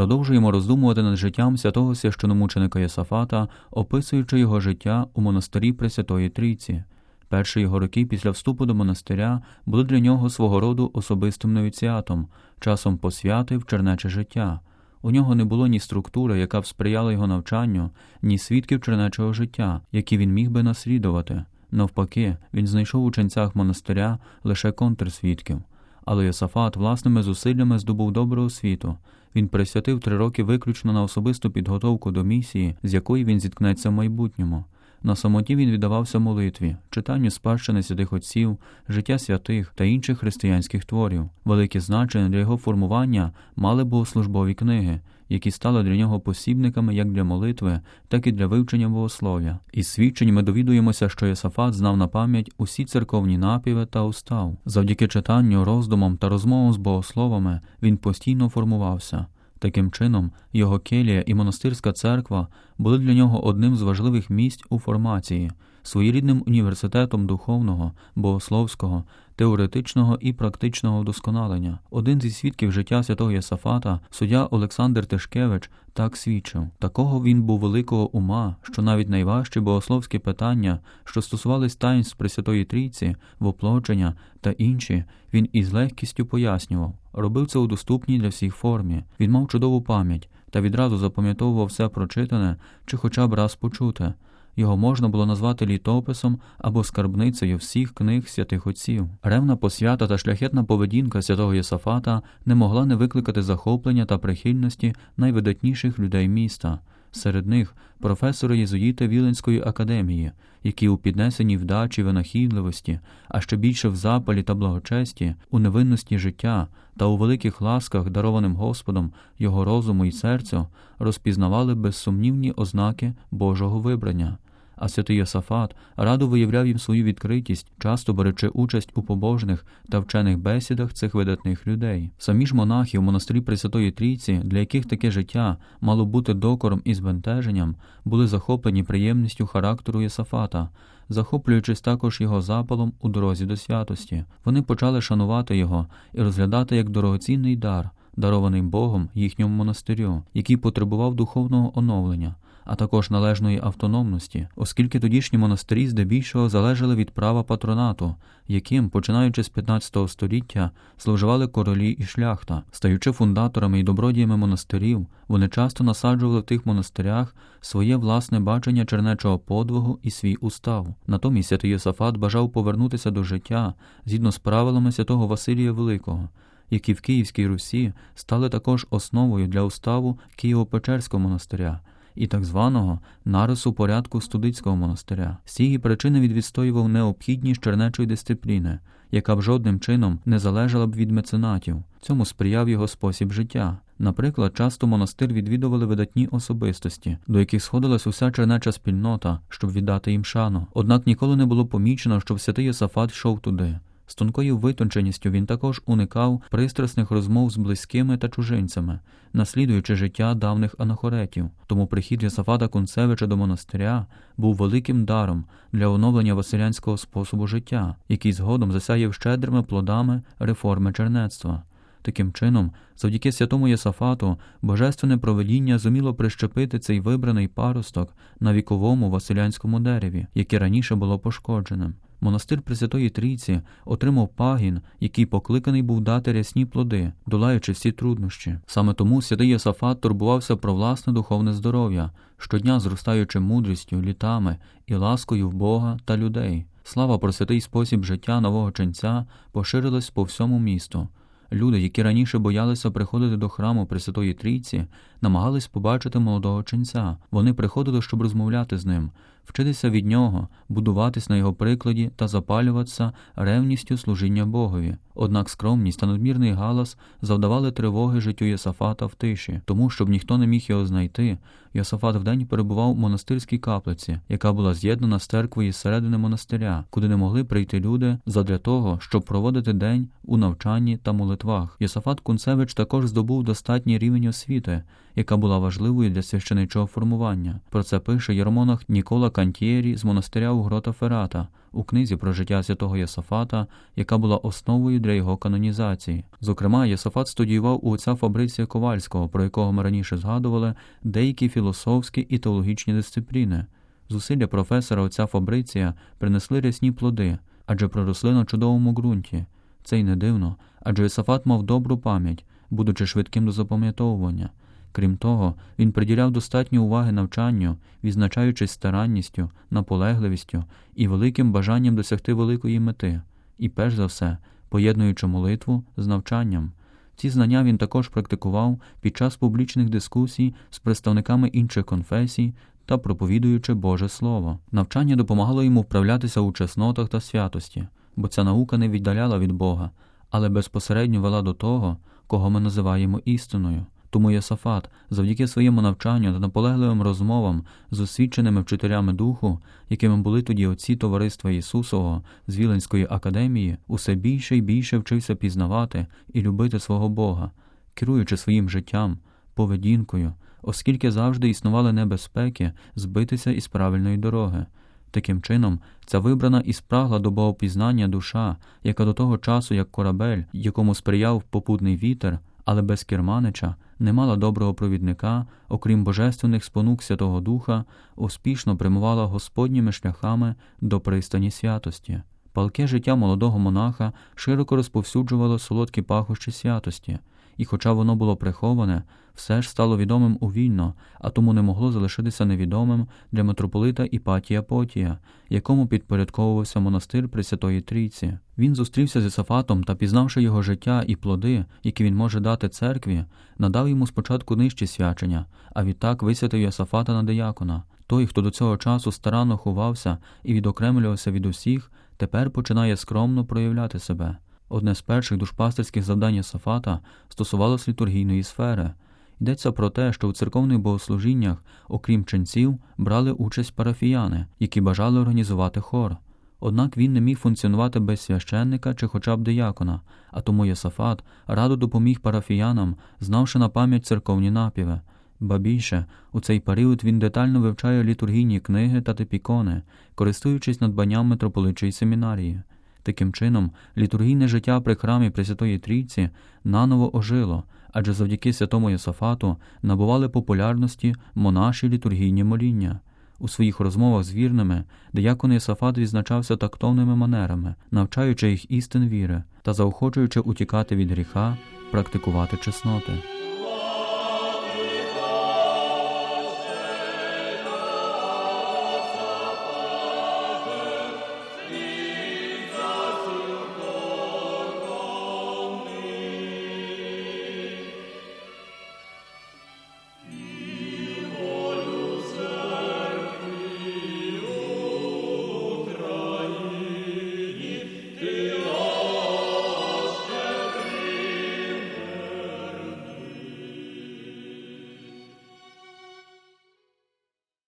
Продовжуємо роздумувати над життям святого священомученика Єсафата, описуючи його життя у монастирі Пресвятої Трійці. Перші його роки після вступу до монастиря були для нього свого роду особистим новіціатом, часом посвяти в чернече життя. У нього не було ні структури, яка б сприяла його навчанню, ні свідків чернечого життя, які він міг би наслідувати. Навпаки, він знайшов у ченцях монастиря лише контрсвідків. Але Йосафат власними зусиллями здобув добру освіту. Він присвятив три роки виключно на особисту підготовку до місії, з якої він зіткнеться в майбутньому. На самоті він віддавався молитві, читанню спадщини святих отців, життя святих та інших християнських творів. Велике значення для його формування мали богослужбові книги, які стали для нього посібниками як для молитви, так і для вивчення богослов'я. Із свідчень ми довідуємося, що Єсафат знав на пам'ять усі церковні напіви та устав. Завдяки читанню, роздумам та розмовам з богословами він постійно формувався. Таким чином, його келія і монастирська церква були для нього одним з важливих місць у формації, своєрідним університетом духовного, богословського, теоретичного і практичного вдосконалення. Один зі свідків життя святого Єсафата, суддя Олександр Тишкевич, так свідчив. Такого він був великого ума, що навіть найважчі богословські питання, що стосувались таїнств Пресвятої Трійці, воплодження та інші, він із легкістю пояснював. Робив це у доступній для всіх формі. Він мав чудову пам'ять та відразу запам'ятовував все прочитане чи хоча б раз почуте. Його можна було назвати літописом або скарбницею всіх книг святих отців. Ревна посвята та шляхетна поведінка святого Єсафата не могла не викликати захоплення та прихильності найвидатніших людей міста. Серед них професори єзуїта Віленської академії, які у піднесеній вдачі винахідливості, а ще більше в запалі та благочесті, у невинності життя та у великих ласках, дарованим Господом, його розуму і серцю, розпізнавали безсумнівні ознаки Божого вибрання а святий Йосафат радо виявляв їм свою відкритість, часто беручи участь у побожних та вчених бесідах цих видатних людей. Самі ж монахи в монастирі Пресвятої Трійці, для яких таке життя мало бути докором і збентеженням, були захоплені приємністю характеру Єсафата. Захоплюючись також його запалом у дорозі до святості, вони почали шанувати його і розглядати як дорогоцінний дар, дарований Богом їхньому монастирю, який потребував духовного оновлення а також належної автономності, оскільки тодішні монастирі здебільшого залежали від права патронату, яким, починаючи з 15 століття, служивали королі і шляхта, стаючи фундаторами і добродіями монастирів, вони часто насаджували в тих монастирях своє власне бачення чернечого подвигу і свій устав. Натомість святий Йосафат бажав повернутися до життя згідно з правилами святого Василія Великого. Які в Київській Русі стали також основою для уставу Києво-Печерського монастиря, і так званого нарису порядку студицького монастиря. З цієї причини він відстоював необхідність чернечої дисципліни, яка б жодним чином не залежала б від меценатів. Цьому сприяв його спосіб життя. Наприклад, часто монастир відвідували видатні особистості, до яких сходилась уся чернеча спільнота, щоб віддати їм шану. Однак ніколи не було помічено, щоб святий Йосафат йшов туди. З тонкою витонченістю він також уникав пристрасних розмов з близькими та чужинцями, наслідуючи життя давних анахоретів. Тому прихід Єсафата Кунцевича до монастиря був великим даром для оновлення василянського способу життя, який згодом засяяв щедрими плодами реформи чернецтва. Таким чином, завдяки святому Єсафату, божественне проведіння зуміло прищепити цей вибраний паросток на віковому василянському дереві, яке раніше було пошкодженим. Монастир Пресвятої Трійці отримав пагін, який покликаний був дати рясні плоди, долаючи всі труднощі. Саме тому святий Єсафат турбувався про власне духовне здоров'я, щодня зростаючи мудрістю, літами і ласкою в Бога та людей. Слава про святий спосіб життя нового ченця поширилась по всьому місту. Люди, які раніше боялися приходити до храму Пресвятої Трійці, намагались побачити молодого ченця. Вони приходили, щоб розмовляти з ним, вчитися від нього, будуватись на його прикладі та запалюватися ревністю служіння Богові. Однак скромність та надмірний галас завдавали тривоги життю Єсафата в тиші, тому щоб ніхто не міг його знайти. Йосафат вдень перебував у монастирській каплиці, яка була з'єднана з церквою зсередини середини монастиря, куди не могли прийти люди задля того, щоб проводити день у навчанні та молитвах. Йосафат Кунцевич також здобув достатній рівень освіти, яка була важливою для священичого формування. Про це пише єромонах Нікола Кантієрі з монастиря у Грота Ферата у книзі про життя святого Йосафата, яка була основою для його канонізації. Зокрема, Йосафат студіював у отця Фабриція Ковальського, про якого ми раніше згадували, деякі філософські і теологічні дисципліни. Зусилля професора отця Фабриція принесли рясні плоди, адже проросли на чудовому ґрунті. Це й не дивно, адже Йосафат мав добру пам'ять, будучи швидким до запам'ятовування. Крім того, він приділяв достатньо уваги навчанню, відзначаючись старанністю, наполегливістю і великим бажанням досягти великої мети, і, перш за все, поєднуючи молитву з навчанням. Ці знання він також практикував під час публічних дискусій з представниками інших конфесій та проповідуючи Боже Слово. Навчання допомагало йому вправлятися у чеснотах та святості, бо ця наука не віддаляла від Бога, але безпосередньо вела до того, кого ми називаємо істиною. Тому Єсафат, завдяки своєму навчанню та наполегливим розмовам з освіченими вчителями духу, якими були тоді отці товариства Ісусового з Віленської академії, усе більше і більше вчився пізнавати і любити свого Бога, керуючи своїм життям, поведінкою, оскільки завжди існували небезпеки збитися із правильної дороги. Таким чином, ця вибрана і спрагла до богопізнання душа, яка до того часу, як корабель, якому сприяв попутний вітер, але без керманича, не мала доброго провідника, окрім божественних спонук Святого Духа, успішно прямувала Господніми шляхами до пристані святості. Палке життя молодого монаха широко розповсюджувало солодкі пахощі святості, і, хоча воно було приховане, все ж стало відомим увільно, а тому не могло залишитися невідомим для митрополита Іпатія Потія, якому підпорядковувався монастир Пресвятої Трійці. Він зустрівся з Ісафатом та, пізнавши його життя і плоди, які він може дати церкві, надав йому спочатку нижчі свячення, а відтак висвятив Йосафата на диякона. Той, хто до цього часу старанно ховався і відокремлювався від усіх, тепер починає скромно проявляти себе. Одне з перших душпастерських завдань Йосафата стосувалося літургійної сфери. Йдеться про те, що у церковних богослужіннях, окрім ченців, брали участь парафіяни, які бажали організувати хор. Однак він не міг функціонувати без священника чи хоча б диякона, а тому Єсафат радо допоміг парафіянам, знавши на пам'ять церковні напіви. Ба більше, у цей період він детально вивчає літургійні книги та типікони, користуючись надбанням митрополитчої семінарії. Таким чином, літургійне життя при храмі Пресвятої Трійці наново ожило, адже завдяки святому Йосафату набували популярності монаші літургійні моління. У своїх розмовах з вірними диякон Єсафат відзначався тактовними манерами, навчаючи їх істин віри та заохочуючи утікати від гріха, практикувати чесноти.